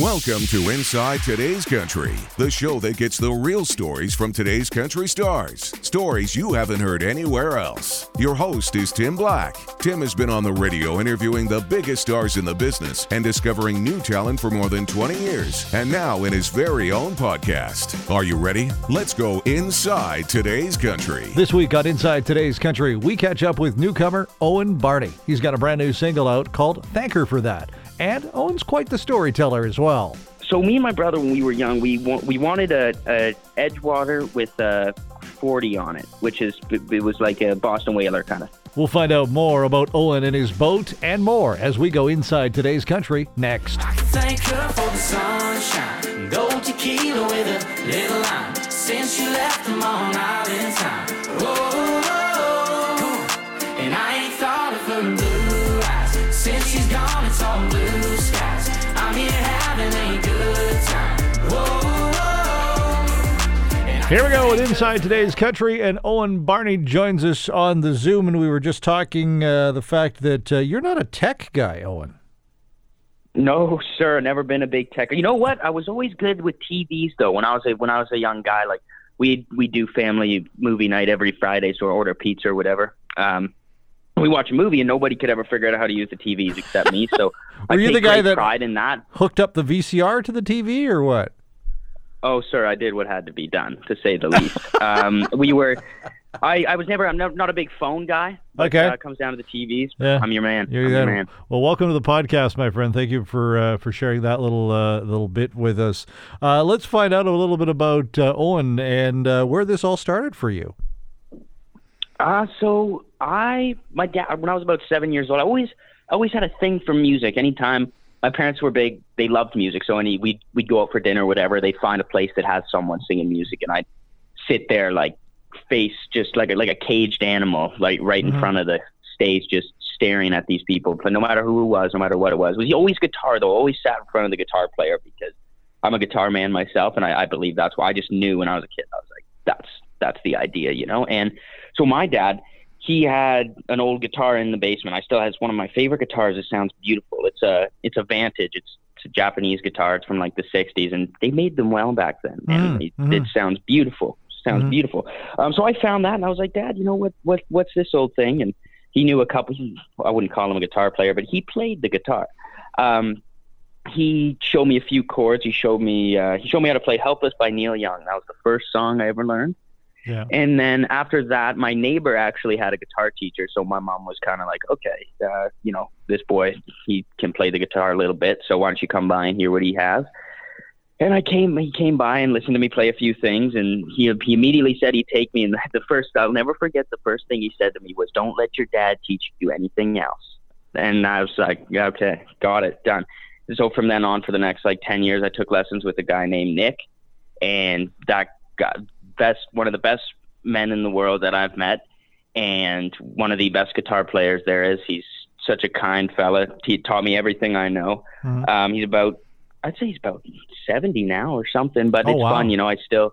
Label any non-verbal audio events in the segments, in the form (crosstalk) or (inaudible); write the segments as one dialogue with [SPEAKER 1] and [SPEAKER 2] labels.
[SPEAKER 1] Welcome to Inside Today's Country, the show that gets the real stories from today's country stars. Stories you haven't heard anywhere else. Your host is Tim Black. Tim has been on the radio interviewing the biggest stars in the business and discovering new talent for more than 20 years, and now in his very own podcast. Are you ready? Let's go inside today's country.
[SPEAKER 2] This week on Inside Today's Country, we catch up with newcomer Owen Barney. He's got a brand new single out called Thank Her for That. And Owen's quite the storyteller as well.
[SPEAKER 3] So me and my brother, when we were young, we wa- we wanted a, a Edgewater with a 40 on it, which is it was like a Boston Whaler kind of.
[SPEAKER 2] We'll find out more about Owen and his boat and more as we go inside today's country next.
[SPEAKER 4] Thank her for the sunshine. Gold tequila with a little lime. Since you left the Long Island time. Oh, Here
[SPEAKER 2] we go with Inside Today's Country, and Owen Barney joins us on the Zoom, and we were just talking uh, the fact that uh, you're not a tech guy, Owen.
[SPEAKER 3] No, sir, never been a big tech. You know what? I was always good with TVs though. When I was a when I was a young guy, like we we do family movie night every Friday, so I order pizza or whatever. Um, we watch a movie and nobody could ever figure out how to use the TVs except me. So (laughs) I
[SPEAKER 2] Were you the guy that-
[SPEAKER 3] pride in that.
[SPEAKER 2] Hooked up the VCR to the TV, or what?
[SPEAKER 3] Oh, sir, I did what had to be done, to say the least. um, (laughs) we were, I, I was never, I'm not, not a big phone guy. But,
[SPEAKER 2] Okay.
[SPEAKER 3] Uh, it comes down to the TVs.
[SPEAKER 2] Yeah.
[SPEAKER 3] I'm your man.
[SPEAKER 2] You're
[SPEAKER 3] I'm your man.
[SPEAKER 2] Well, welcome to the podcast, my friend. Thank you for uh, for sharing that little uh, little bit with us. Uh, let's find out a little bit about uh, Owen and uh, where this all started for you.
[SPEAKER 3] Uh, so I, my dad, when I was about seven years old, I always, I always had a thing for music. Anytime my parents were big, they loved music. So any, we'd, we'd go out for dinner or whatever. They'd find a place that has someone singing music and I'd sit there like face just like a, like a caged animal, like right in mm-hmm. front of the stage, just staring at these people. But no matter who it was, no matter what it was, it was always guitar though. Always sat in front of the guitar player because I'm a guitar man myself, and I, I believe that's why I just knew when I was a kid. I was like, that's that's the idea, you know. And so my dad, he had an old guitar in the basement. I still has one of my favorite guitars. It sounds beautiful. It's a it's a Vantage. It's it's a Japanese guitar. It's from like the '60s, and they made them well back then. And
[SPEAKER 2] Mm,
[SPEAKER 3] it,
[SPEAKER 2] mhm.
[SPEAKER 3] it sounds beautiful. Sounds
[SPEAKER 2] Mhm.
[SPEAKER 3] beautiful. Um, so I found that, and I was like, Dad, you know what what what's this old thing? And he knew a couple. He, I wouldn't call him a guitar player, but he played the guitar. Um, he showed me a few chords. He showed me uh, he showed me how to play "Helpless" by Neil Young. That was the first song I ever learned.
[SPEAKER 2] Yeah.
[SPEAKER 3] And then after that, my neighbor actually had a guitar teacher, so my mom was kind of like, "Okay, uh, you know, this boy he can play the guitar a little bit, so why don't you come by and hear what he has?" And I came, he came by and listened to me play a few things, and he he immediately said he'd take me. And (laughs) the first, I'll never forget, the first thing he said to me was, "Don't let your dad teach you anything else." And I was like, "Yeah, "Okay, got it, done." So from then on, for the next like ten years, I took lessons with a guy named Nick, and that got best one of the best men in the world that I've met, and one of the best guitar players there is. He's such a kind fella. He taught me everything I know.
[SPEAKER 2] Mhm.
[SPEAKER 3] Um, he's about, I'd say he's about seventy now or something. But
[SPEAKER 2] Oh,
[SPEAKER 3] it's
[SPEAKER 2] wow.
[SPEAKER 3] fun, you know. I still,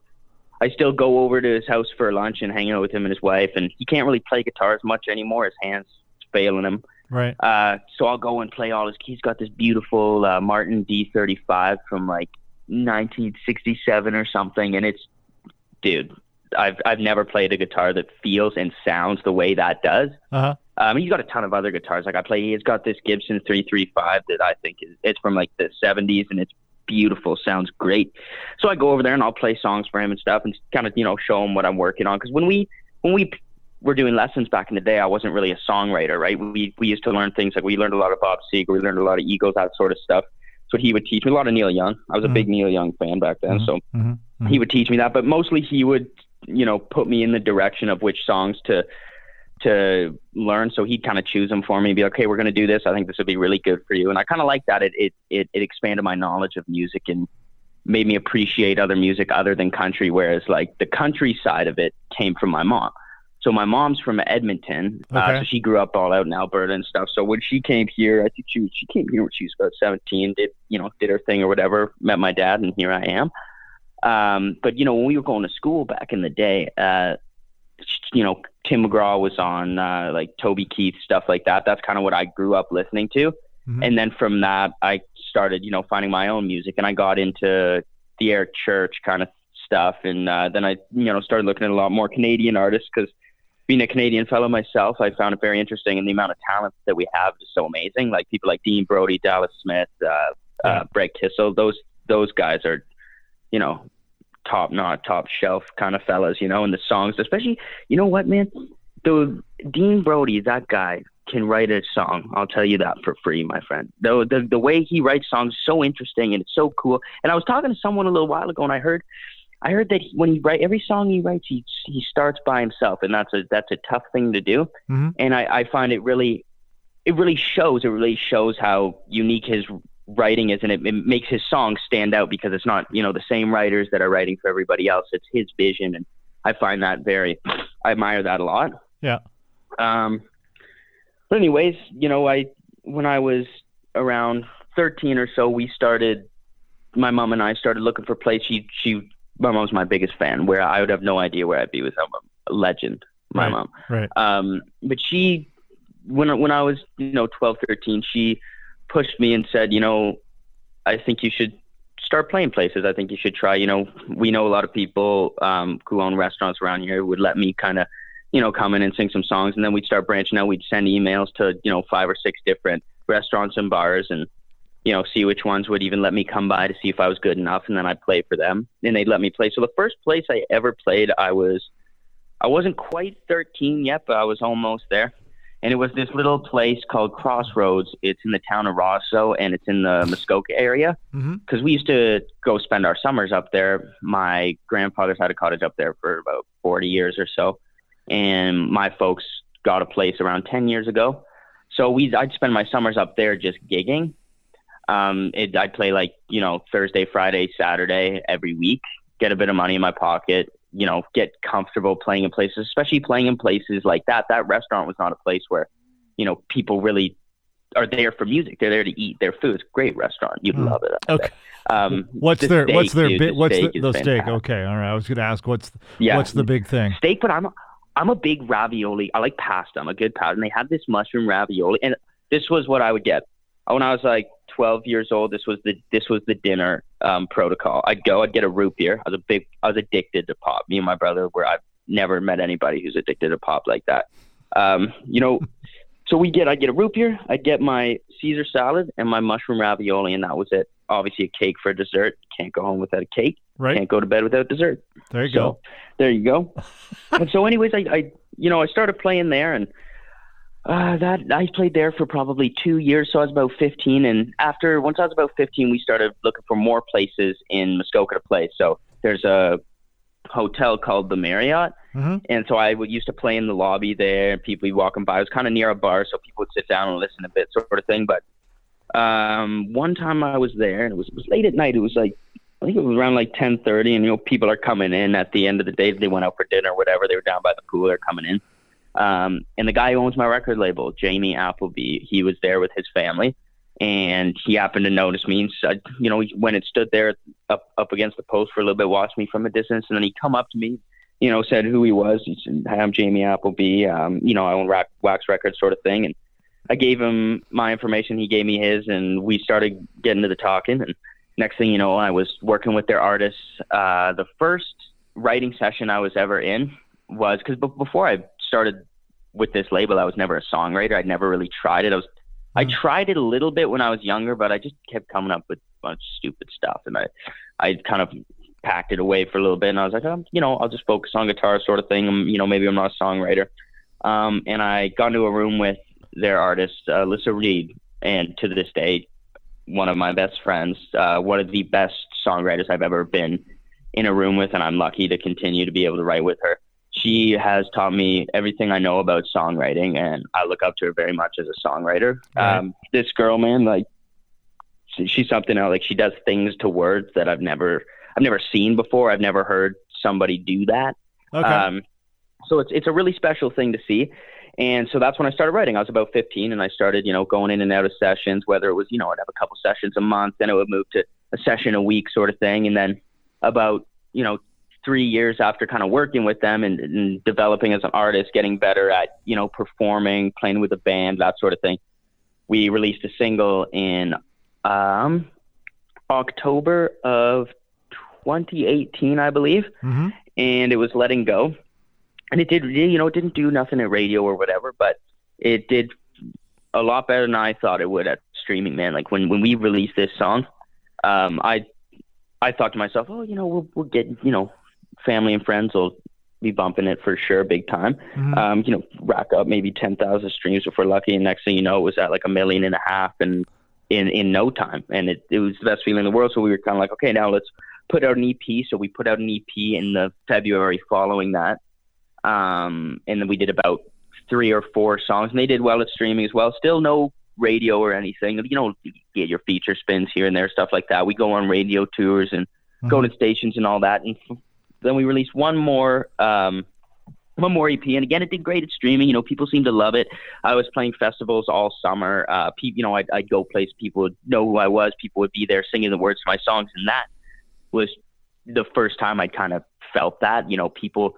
[SPEAKER 3] I still go over to his house for lunch and hang out with him and his wife. And he can't really play guitar as much anymore. His hands failing him.
[SPEAKER 2] Right.
[SPEAKER 3] Uh, so I'll go and play all his. He's got this beautiful uh, Martin D35 from like 1967 or something, and it's, dude, I've I've never played a guitar that feels and sounds the way that does.
[SPEAKER 2] Uh huh.
[SPEAKER 3] Um, he's got a ton of other guitars. Like I play, he's got this Gibson 335 that I think is it's from like the 70s, and it's beautiful. Sounds great. So I go over there and I'll play songs for him and stuff, and kind of you know show him what I'm working on. Because when we when we were doing lessons back in the day, I wasn't really a songwriter, right? We we used to learn things like we learned a lot of Bob Seger, we learned a lot of Eagles, that sort of stuff. So he would teach me a lot of Neil Young. I was a
[SPEAKER 2] Mhm.
[SPEAKER 3] big Neil Young fan back then, so
[SPEAKER 2] hmm
[SPEAKER 3] he would teach me that. But mostly he would, you know, put me in the direction of which songs to to learn. So he'd kind of choose them for me, and be like, okay, we're going to do this. I think this would be really good for you. And I kind of like that. It, it it it expanded my knowledge of music and made me appreciate other music other than country. Whereas like the country side of it came from my mom. So my mom's from Edmonton, uh,
[SPEAKER 2] Okay.
[SPEAKER 3] so she grew up all out in Alberta and stuff. So when she came here, I think she she came here when she was about seventeen, did you know did her thing or whatever, met my dad, and here I am. Um, but you know when we were going to school back in the day, uh, you know Tim McGraw was on like Toby Keith stuff like that. That's kind of what I grew up listening to.
[SPEAKER 2] Mhm.
[SPEAKER 3] And then from that, I started, you know, finding my own music, and I got into the Eric Church kind of stuff, and uh, then I, you know, started looking at a lot more Canadian artists because being a Canadian fellow myself, I found it very interesting, and the amount of talent that we have is so amazing. Like people like Dean Brody, Dallas Smith, uh, uh, Brett Kissel, those those guys are, you know, top not top shelf kind of fellas, you know, and the songs, especially, you know what, man, the Dean Brody, that guy can write a song. I'll tell you that for free, my friend. The, the the way he writes songs is so interesting and it's so cool. And I was talking to someone a little while ago, and I heard I heard that he, when he write every song he writes, he he starts by himself, and that's a that's a tough thing to do.
[SPEAKER 2] Mhm.
[SPEAKER 3] And I, I find it really, it really shows. It really shows how unique his writing is, and it, it makes his songs stand out because it's not you know the same writers that are writing for everybody else. It's his vision, and I find that very, I admire that a lot.
[SPEAKER 2] Yeah.
[SPEAKER 3] Um, but anyways, you know, I when I was around 13 or so, we started. My mom and I started looking for plays. She she my mom's my biggest fan. Where I would have no idea where I'd be without a legend. My
[SPEAKER 2] Right.
[SPEAKER 3] mom.
[SPEAKER 2] Right.
[SPEAKER 3] Um, but she, when when I was you know 12, 13, she pushed me and said, you know, I think you should start playing places. I think you should try. You know, we know a lot of people um, who own restaurants around here would let me kind of, you know, come in and sing some songs, and then we'd start branching out. We'd send emails to you know five or six different restaurants and bars, and you know see which ones would even let me come by to see if I was good enough, and then I'd play for them, and they'd let me play. So the first place I ever played, I was, I wasn't quite 13 yet, but I was almost there. And it was this little place called Crossroads. It's in the town of Rosseau, and it's in the Muskoka area because we used to go spend our summers up there. My grandfather's had a cottage up there for about 40 years or so, and my folks got a place around 10 years ago. So we, I'd spend my summers up there just gigging. Um, it, I'd play like you know Thursday, Friday, Saturday every week. Get a bit of money in my pocket. You know, get comfortable playing in places, especially playing in places like that. That restaurant was not a place where, you know, people really are there for music. They're there to eat their food. It's a great restaurant. You'd
[SPEAKER 2] Mm.
[SPEAKER 3] love it.
[SPEAKER 2] Okay.
[SPEAKER 3] Um,
[SPEAKER 2] What's
[SPEAKER 3] the
[SPEAKER 2] their What's their
[SPEAKER 3] dude,
[SPEAKER 2] bit? What's
[SPEAKER 3] steak
[SPEAKER 2] the, the steak?
[SPEAKER 3] fantastic.
[SPEAKER 2] Okay. All right. I was going to ask what's
[SPEAKER 3] Yeah.
[SPEAKER 2] what's the big thing?
[SPEAKER 3] steak, but I'm I'm a big ravioli. I like pasta. I'm a good pasta. And they had this mushroom ravioli, and this was what I would get when I was like 12 years old. This was the this was the dinner um, protocol. I'd go. I'd get a root beer. I was a big. I was addicted to pop. Me and my brother were. I've never met anybody who's addicted to pop like that. Um, you know. (laughs) So we get. I'd get a root beer. I'd get my Caesar salad and my mushroom ravioli, and that was it. Obviously, a cake for dessert. Can't go home without a cake.
[SPEAKER 2] Right.
[SPEAKER 3] Can't go to bed without dessert.
[SPEAKER 2] There you
[SPEAKER 3] So
[SPEAKER 2] go.
[SPEAKER 3] there you go. (laughs) and so, anyways, I, I, you know, I started playing there, and uh, that I played there for probably two years. So I was about 15, and after once I was about 15, we started looking for more places in Muskoka to play. So there's a hotel called the Marriott,
[SPEAKER 2] hmm
[SPEAKER 3] and so I would used to play in the lobby there, and people would be walking by. It was kind of near a bar, so people would sit down and listen a bit, sort of thing. But um, one time I was there, and it was, it was late at night. It was like I think it was around like ten thirty, and you know people are coming in at the end of the day. They went out for dinner, or whatever. They were down by the pool. They're coming in, um, and the guy who owns my record label, Jamie Appleby, he was there with his family, and he happened to notice me. And said, you know, when it stood there up up against the post for a little bit, watched me from a distance, and then he come up to me, you know, said who he was. He said, "Hi, I'm Jamie Appleby. Um, you know, I own Wax Records, sort of thing." And I gave him my information. He gave me his, and we started getting to the talking. And next thing you know, I was working with their artists. Uh, the first writing session I was ever in was because b- before I started with this label, I was never a songwriter. I'd never really tried it. I was, I
[SPEAKER 2] Mhm.
[SPEAKER 3] tried it a little bit when I was younger, but I just kept coming up with a bunch of stupid stuff, and I, I kind of packed it away for a little bit. And I was like, um, you know, I'll just focus on guitar, sort of thing. Um, you know, maybe I'm not a songwriter. Um, and I got into a room with their artist, uh, Alyssa Reid, and to this day, one of my best friends, uh, one of the best songwriters I've ever been in a room with, and I'm lucky to continue to be able to write with her. She has taught me everything I know about songwriting, and I look up to her very much as a songwriter.
[SPEAKER 2] Right.
[SPEAKER 3] Um, this girl, man, like she, she's something else. Like she does things to words that I've never, I've never seen before. I've never heard somebody do that.
[SPEAKER 2] Okay.
[SPEAKER 3] Um, so it's it's a really special thing to see. And so that's when I started writing. I was about 15 and I started, you know, going in and out of sessions, whether it was, you know, I'd have a couple sessions a month, then it would move to a session a week sort of thing. And then about, you know, three years after kind of working with them and, and developing as an artist, getting better at, you know, performing, playing with a band, that sort of thing, we released a single in um, October of 2018, I believe,
[SPEAKER 2] Mm-hmm.
[SPEAKER 3] and it was letting go. And it did, you know, it didn't do nothing at radio or whatever, but it did a lot better than I thought it would at streaming. Man, like when when we released this song, um, I I thought to myself, oh, you know, we'll we'll get, you know, family and friends will be bumping it for sure, big time.
[SPEAKER 2] Mhm.
[SPEAKER 3] Um, you know, rack up maybe ten thousand streams if we're lucky, and next thing you know, it was at like a million and a half, and in in no time, and it it was the best feeling in the world. So we were kind of like, okay, now let's put out an EP. So we put out an EP in the February following that, um, and then we did about three or four songs, and they did well at streaming as well. Still no radio or anything. You know, you get your feature spins here and there, stuff like that. We go on radio tours and go to stations and all that, and then we released one more. Um, one more EP, and again, it did great at streaming. You know, people seemed to love it. I was playing festivals all summer. Uh, pe- you know, I'd, I'd go place, people would know who I was. People would be there singing the words to my songs, and that was the first time I kind of felt that. You know, people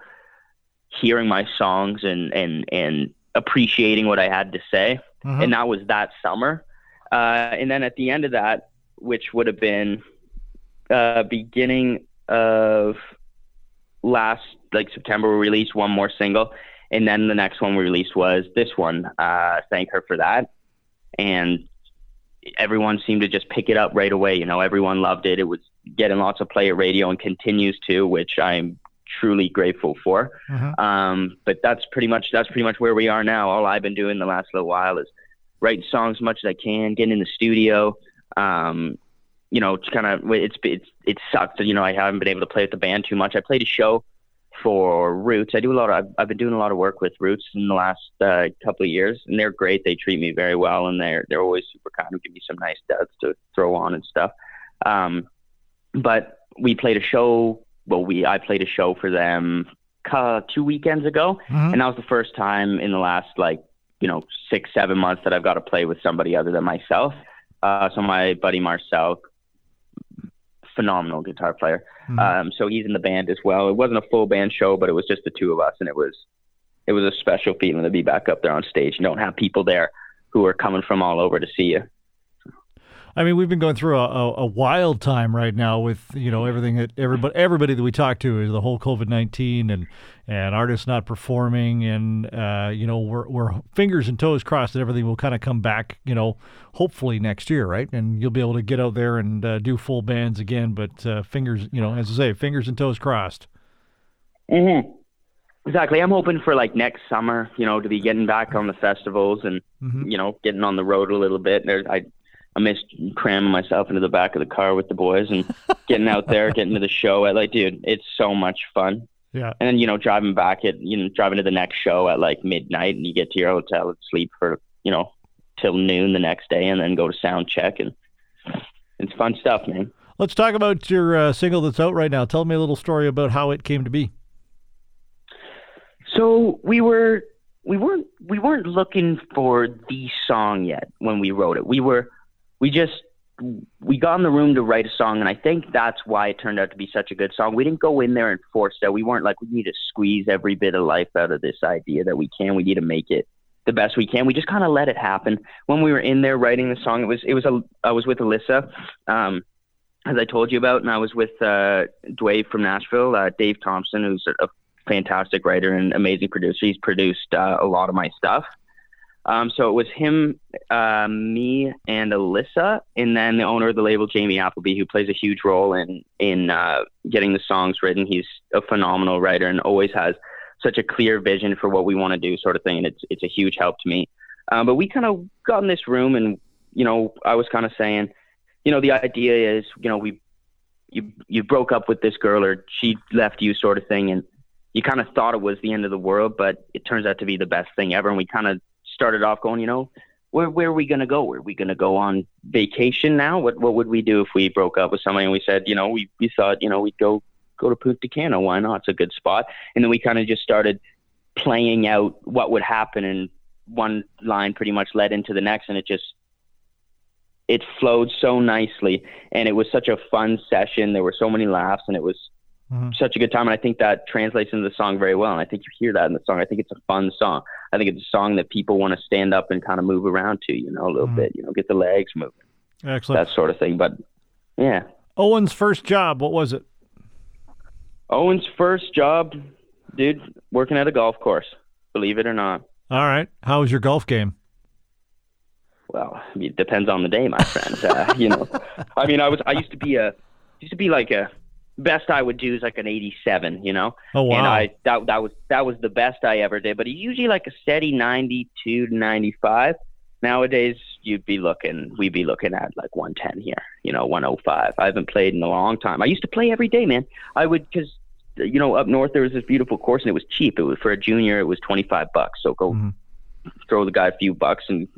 [SPEAKER 3] hearing my songs and and and appreciating what I had to say,
[SPEAKER 2] Mhm.
[SPEAKER 3] and that was that summer. Uh, and then at the end of that, which would have been uh, beginning of last like September, we released one more single, and then the next one we released was this one. Uh, thank her for that, and everyone seemed to just pick it up right away. You know, everyone loved it. It was getting lots of play at radio and continues to, which I'm truly grateful for.
[SPEAKER 2] Mhm.
[SPEAKER 3] Um, but that's pretty much that's pretty much where we are now. All I've been doing the last little while is writing songs as much as I can, getting in the studio. Um, you know, it's kind of it's it's it sucks you know I haven't been able to play with the band too much. I played a show for Roots. I do a lot of I've, I've been doing a lot of work with Roots in the last uh, couple of years, and they're great. They treat me very well, and they're they're always super kind and give me some nice duds to throw on and stuff. Um, but we played a show. Well, we I played a show for them uh, two weekends ago,
[SPEAKER 2] Mhm.
[SPEAKER 3] and that was the first time in the last like you know six seven months that I've got to play with somebody other than myself. Uh, so my buddy Marcel, phenomenal guitar player.
[SPEAKER 2] Mhm.
[SPEAKER 3] Um, so he's in the band as well. It wasn't a full band show, but it was just the two of us, and it was it was a special feeling to be back up there on stage and don't have people there who are coming from all over to see you.
[SPEAKER 2] I mean, we've been going through a, a, a wild time right now with you know everything that everybody everybody that we talk to is the whole COVID nineteen and and artists not performing and uh, you know we're we're fingers and toes crossed that everything will kind of come back you know hopefully next year right and you'll be able to get out there and uh, do full bands again but uh, fingers you know as I say fingers and toes crossed.
[SPEAKER 3] Mm-hmm. Exactly. I'm hoping for like next summer, you know, to be getting back on the festivals and
[SPEAKER 2] Mhm.
[SPEAKER 3] you know getting on the road a little bit. There, I I miss cramming myself into the back of the car with the boys and getting out there, getting to the show. I like, dude, it's so much fun.
[SPEAKER 2] Yeah.
[SPEAKER 3] And then you know driving back at you know driving to the next show at like midnight, and you get to your hotel and sleep for you know till noon the next day, and then go to sound check, and it's fun stuff, man.
[SPEAKER 2] Let's talk about your uh, single that's out right now. Tell me a little story about how it came to be.
[SPEAKER 3] So we were we weren't we weren't looking for the song yet when we wrote it. We were we just we got in the room to write a song and I think that's why it turned out to be such a good song. We didn't go in there and force it. We weren't like we need to squeeze every bit of life out of this idea that we can. We need to make it the best we can. We just kind of let it happen. When we were in there writing the song, it was it was a I was with Alyssa, um, as I told you about, and I was with uh, Dwayne from Nashville, uh, Dave Thompson, who's a fantastic writer and amazing producer. He's produced uh, a lot of my stuff. Um, so it was him, uh, me, and Alyssa, and then the owner of the label, Jamie Appleby, who plays a huge role in in uh, getting the songs written. He's a phenomenal writer and always has such a clear vision for what we want to do, sort of thing. And it's it's a huge help to me. Um, but we kind of got in this room, and you know, I was kind of saying, you know, the idea is, you know, we you you broke up with this girl, or she left you, sort of thing, and you kind of thought it was the end of the world, but it turns out to be the best thing ever. And we kind of started off going, you know, where where are we gonna go? Are we gonna go on vacation now? What what would we do if we broke up with somebody? And we said, you know, we we thought, you know, we'd go go to Punta Cana. Why not? It's a good spot. And then we kind of just started playing out what would happen, and one line pretty much led into the next, and it just it flowed so nicely, and it was such a fun session. There were so many laughs, and it was
[SPEAKER 2] Mhm.
[SPEAKER 3] such a good time. And I think that translates into the song very well. And I think you hear that in the song. I think it's a fun song. I think it's a song that people want to stand up and kind of move around to, you know, a little
[SPEAKER 2] Mhm.
[SPEAKER 3] bit, you know, get the legs moving.
[SPEAKER 2] Excellent.
[SPEAKER 3] that sort of thing. But yeah,
[SPEAKER 2] Owen's first job, what was it?
[SPEAKER 3] Owen's first job, dude, working at a golf course. Believe it or not.
[SPEAKER 2] All right. How was your golf game?
[SPEAKER 3] Well, it depends on the day, my friend. Uh, you know, (laughs) I mean, I was I used to be a used to be like a best I would do is like an 87, you know.
[SPEAKER 2] Oh wow.
[SPEAKER 3] And I that that was that was the best I ever did, but usually like a steady 92 to 95. Nowadays, you'd be looking we'd be looking at like 110 here, you know, 105. I haven't played in a long time. I used to play every day, man. I would cuz you know, up north there was this beautiful course and it was cheap. It was for a junior, it was 25 bucks. So go
[SPEAKER 2] Mhm.
[SPEAKER 3] throw the guy a few bucks and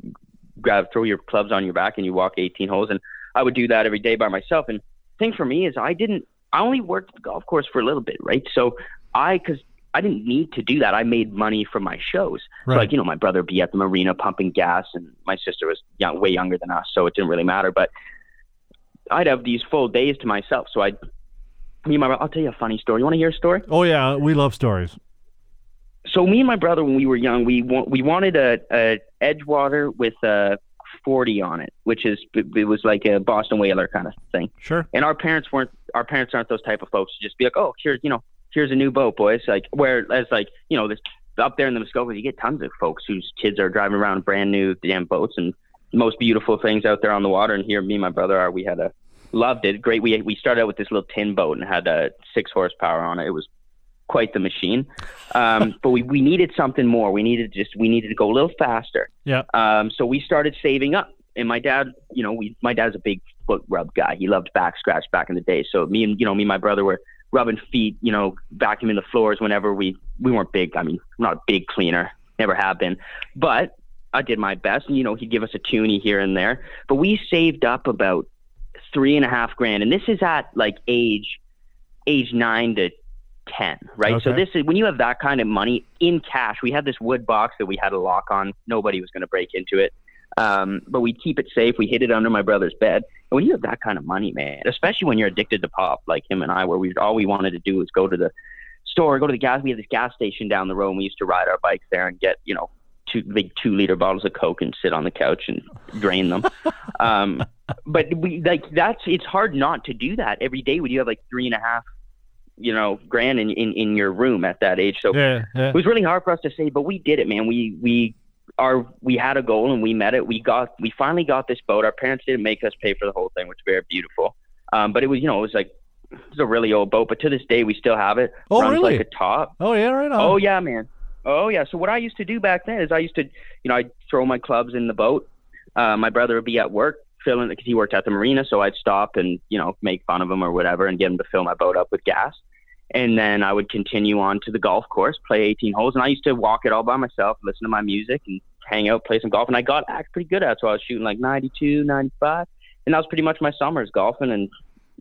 [SPEAKER 3] grab throw your clubs on your back and you walk 18 holes and I would do that every day by myself and thing for me is I didn't I only worked the golf course for a little bit right? So I cuz I didn't need to do that. I made money from my shows.
[SPEAKER 2] Right.
[SPEAKER 3] so like you know my brother would be at the marina pumping gas and my sister was young, way younger than us so it didn't really matter. But I'd have these full days to myself. So I'd me and my I'll tell you a funny story. You want to hear a story?
[SPEAKER 2] Oh yeah, we love stories.
[SPEAKER 3] so me and my brother when we were young we wa- we wanted a, a edgewater with a 40 on it which is it, was like a boston whaler kind of thing.
[SPEAKER 2] Sure.
[SPEAKER 3] and our parents weren't our parents aren't those type of folks to just be like oh here's you know here's a new boat boys. Like whereas like you know this up there in the Muskoka you get tons of folks whose kids are driving around brand new damn boats and most beautiful things out there on the water. And here me and my brother are we had a loved it. Great we we started out with this little tin boat and had a six horsepower on it. It was quite the machine um, (laughs) but we, we needed something more we needed just we needed to go a little faster
[SPEAKER 2] Yeah.
[SPEAKER 3] um, so we started saving up. And my dad, you know, we my dad's a big foot rub guy. He loved back scratch back in the day. So me and you know me and my brother were rubbing feet, you know, vacuuming the floors whenever we we weren't big. I mean, I'm not a big cleaner, never have been, but I did my best. And you know, he'd give us a toonie here and there. But we saved up about three and a half grand, and this is at like age age nine to 10, right? So this is when you have that kind of money in cash. We had this wood box that we had a lock on. Nobody was going to break into it. Um, but we keep it safe. We hid it under my brother's bed. And when you have that kind of money, man, especially when you're addicted to pop, like him and I, where we all we wanted to do was go to the store, go to the gas. We had this gas station down the road, and we used to ride our bikes there and get, you know, two big two liter bottles of Coke and sit on the couch and drain them. (laughs) um, but we like that's it's hard not to do that every day when you have like three and a half, you know, grand in in, in your room at that age. So
[SPEAKER 2] Yeah, yeah.
[SPEAKER 3] it was really hard for us to say, but we did it, man. We we our we had a goal and we met it. We got we finally got this boat. Our parents didn't make us pay for the whole thing, which was very beautiful. Um, but it was you know it was like it was a really old boat, but to this day we still have it.
[SPEAKER 2] Oh,
[SPEAKER 3] Runs
[SPEAKER 2] really?
[SPEAKER 3] like a top.
[SPEAKER 2] Oh yeah, right on.
[SPEAKER 3] Oh yeah, man. Oh yeah. So what I used to do back then is I used to, you know, I'd throw my clubs in the boat. Uh, my brother would be at work filling because he worked at the marina, so I'd stop and you know make fun of him or whatever and get him to fill my boat up with gas. And then I would continue on to the golf course, play 18 holes, and I used to walk it all by myself, listen to my music, and hang out, play some golf. And I got act pretty good at it, so I was shooting like 92, 95, and that was pretty much my summers golfing and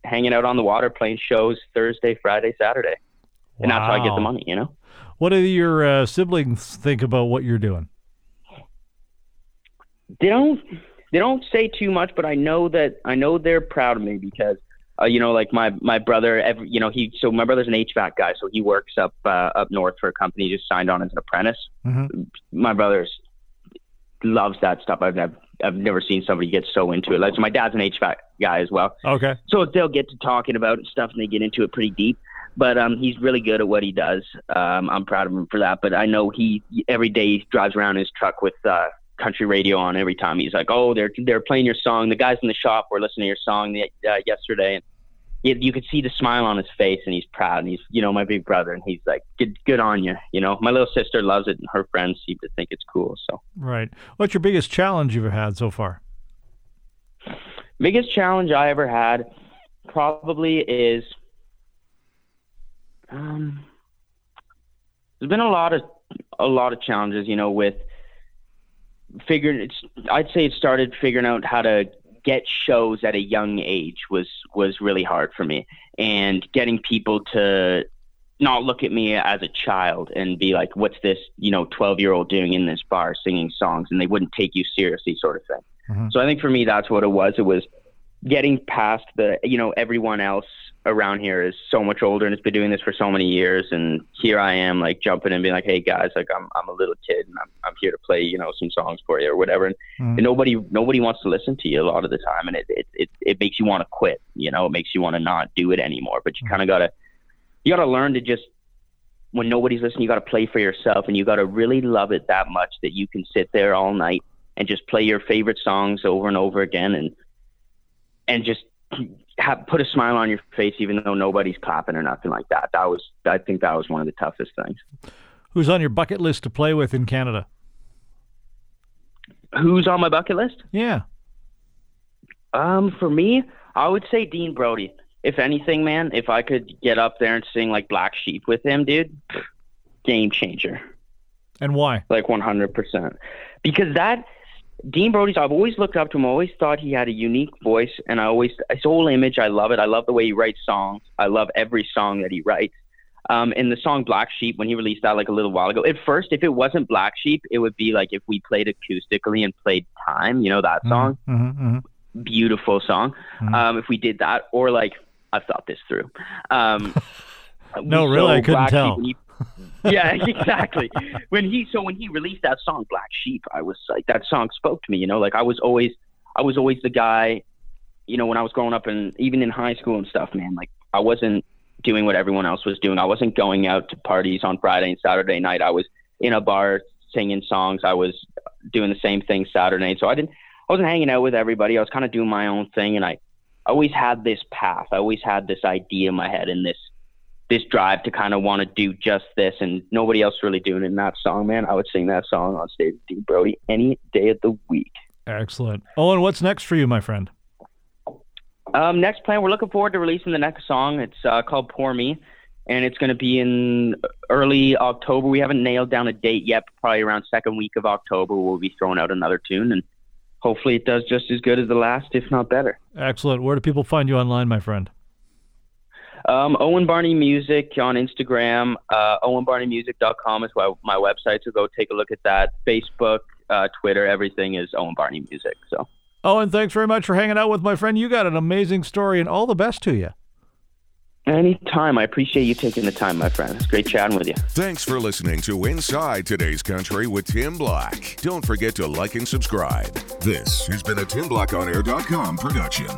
[SPEAKER 3] hanging out on the water, playing shows Thursday, Friday, Saturday, and that's how I get the money, you know.
[SPEAKER 2] What do your uh, siblings think about what you're doing?
[SPEAKER 3] they don't they don't say too much, but I know that I know they're proud of me because uh, you know, like my my brother, every, you know, he so my brother's an HVAC guy, so he works up uh, up north for a company. He just signed on as an apprentice.
[SPEAKER 2] Mhm.
[SPEAKER 3] My brother's loves that stuff. I've never I've never seen somebody get so into it. Like so my dad's an HVAC guy as well.
[SPEAKER 2] Okay.
[SPEAKER 3] So they'll get to talking about stuff, and they get into it pretty deep. But um, he's really good at what he does. Um, I'm proud of him for that. But I know he every day he drives around in his truck with uh, country radio on. Every time he's like, "Oh, they're they're playing your song." The guys in the shop were listening to your song uh, yesterday, and you, you could see the smile on his face, and he's proud. And he's you know my big brother, and he's like, "Good good on you." You know, my little sister loves it, and her friends seem to think it's cool. So
[SPEAKER 2] Right. What's your biggest challenge you've had so far?
[SPEAKER 3] biggest challenge I ever had probably is um, there's been a lot of a lot of challenges, you know, with figuring it's I'd say it started figuring out how to get shows at a young age was was really hard for me. And getting people to not look at me as a child and be like what's this you know 12 year old doing in this bar singing songs? And they wouldn't take you seriously sort of thing.
[SPEAKER 2] Mhm.
[SPEAKER 3] so i think for me that's what it was. It was getting past the you know everyone else around here is so much older and has been doing this for so many years. And here I am like jumping and being like hey guys like I'm I'm a little kid and I'm I'm here to play you know some songs for you or whatever. And,
[SPEAKER 2] Mm.
[SPEAKER 3] and nobody nobody wants to listen to you a lot of the time. And it it it, it makes you want to quit you know? It makes you want to not do it anymore. But you kind of got to you got to learn to just when nobody's listening you got to play for yourself and you got to really love it that much that you can sit there all night and just play your favorite songs over and over again. And and just have, put a smile on your face even though nobody's clapping or nothing like that. That was I think that was one of the toughest things.
[SPEAKER 2] Who's on your bucket list to play with in Canada?
[SPEAKER 3] Who's on my bucket list?
[SPEAKER 2] Yeah.
[SPEAKER 3] Um, for me, I would say Dean Brody. If anything, man, if I could get up there and sing like Black Sheep with him, dude, game changer.
[SPEAKER 2] And why?
[SPEAKER 3] like 100%. Because that Dean Brody's, I've always looked up to him. I always thought he had a unique voice, and I always his whole image. I love it. I love the way he writes songs. I love every song that he writes. Um, and the song Black Sheep, when he released that like a little while ago, at first, if it wasn't Black Sheep, it would be like if we played acoustically and played Time, you know that song,
[SPEAKER 2] Mm-hmm,
[SPEAKER 3] beautiful song.
[SPEAKER 2] Mhm.
[SPEAKER 3] Um, if we did that, or like I've thought this through. Um, (laughs)
[SPEAKER 2] No, really, I couldn't
[SPEAKER 3] Black
[SPEAKER 2] tell.
[SPEAKER 3] he- (laughs) yeah, exactly. When he so when he released that song Black Sheep, I was like that song spoke to me, you know, like I was always I was always the guy, you know, when I was growing up and even in high school and stuff, man, like I wasn't doing what everyone else was doing. I wasn't going out to parties on Friday and Saturday night. I was in a bar singing songs. I was doing the same thing Saturday. So I didn't I wasn't hanging out with everybody. I was kind of doing my own thing and I always had this path. I always had this idea in my head and this this drive to kind of want to do just this and nobody else really doing it in that song, man. I would sing that song on stage with Dean Brody any day of the week.
[SPEAKER 2] Excellent. Owen, what's next for you, my friend?
[SPEAKER 3] Um, next plan, we're looking forward to releasing the next song. It's uh, called Pour Me, and it's going to be in early October. We haven't nailed down a date yet. but Probably around second week of October, we'll be throwing out another tune, and hopefully it does just as good as the last, if not better.
[SPEAKER 2] Excellent. Where do people find you online, my friend?
[SPEAKER 3] Um, Owen Barney Music on Instagram. Uh, OwenBarneyMusic.com is my, my website, so go take a look at that. Facebook, uh, Twitter, everything is Owen Barney Music. So
[SPEAKER 2] Owen, thanks very much for hanging out with my friend. You got an amazing story, and all the best to you.
[SPEAKER 3] anytime, I appreciate you taking the time, my friend. It's great chatting with you.
[SPEAKER 1] Thanks for listening to Inside Today's Country with Tim Black. Don't forget to like and subscribe. This has been a TimBlackOnAir.com production.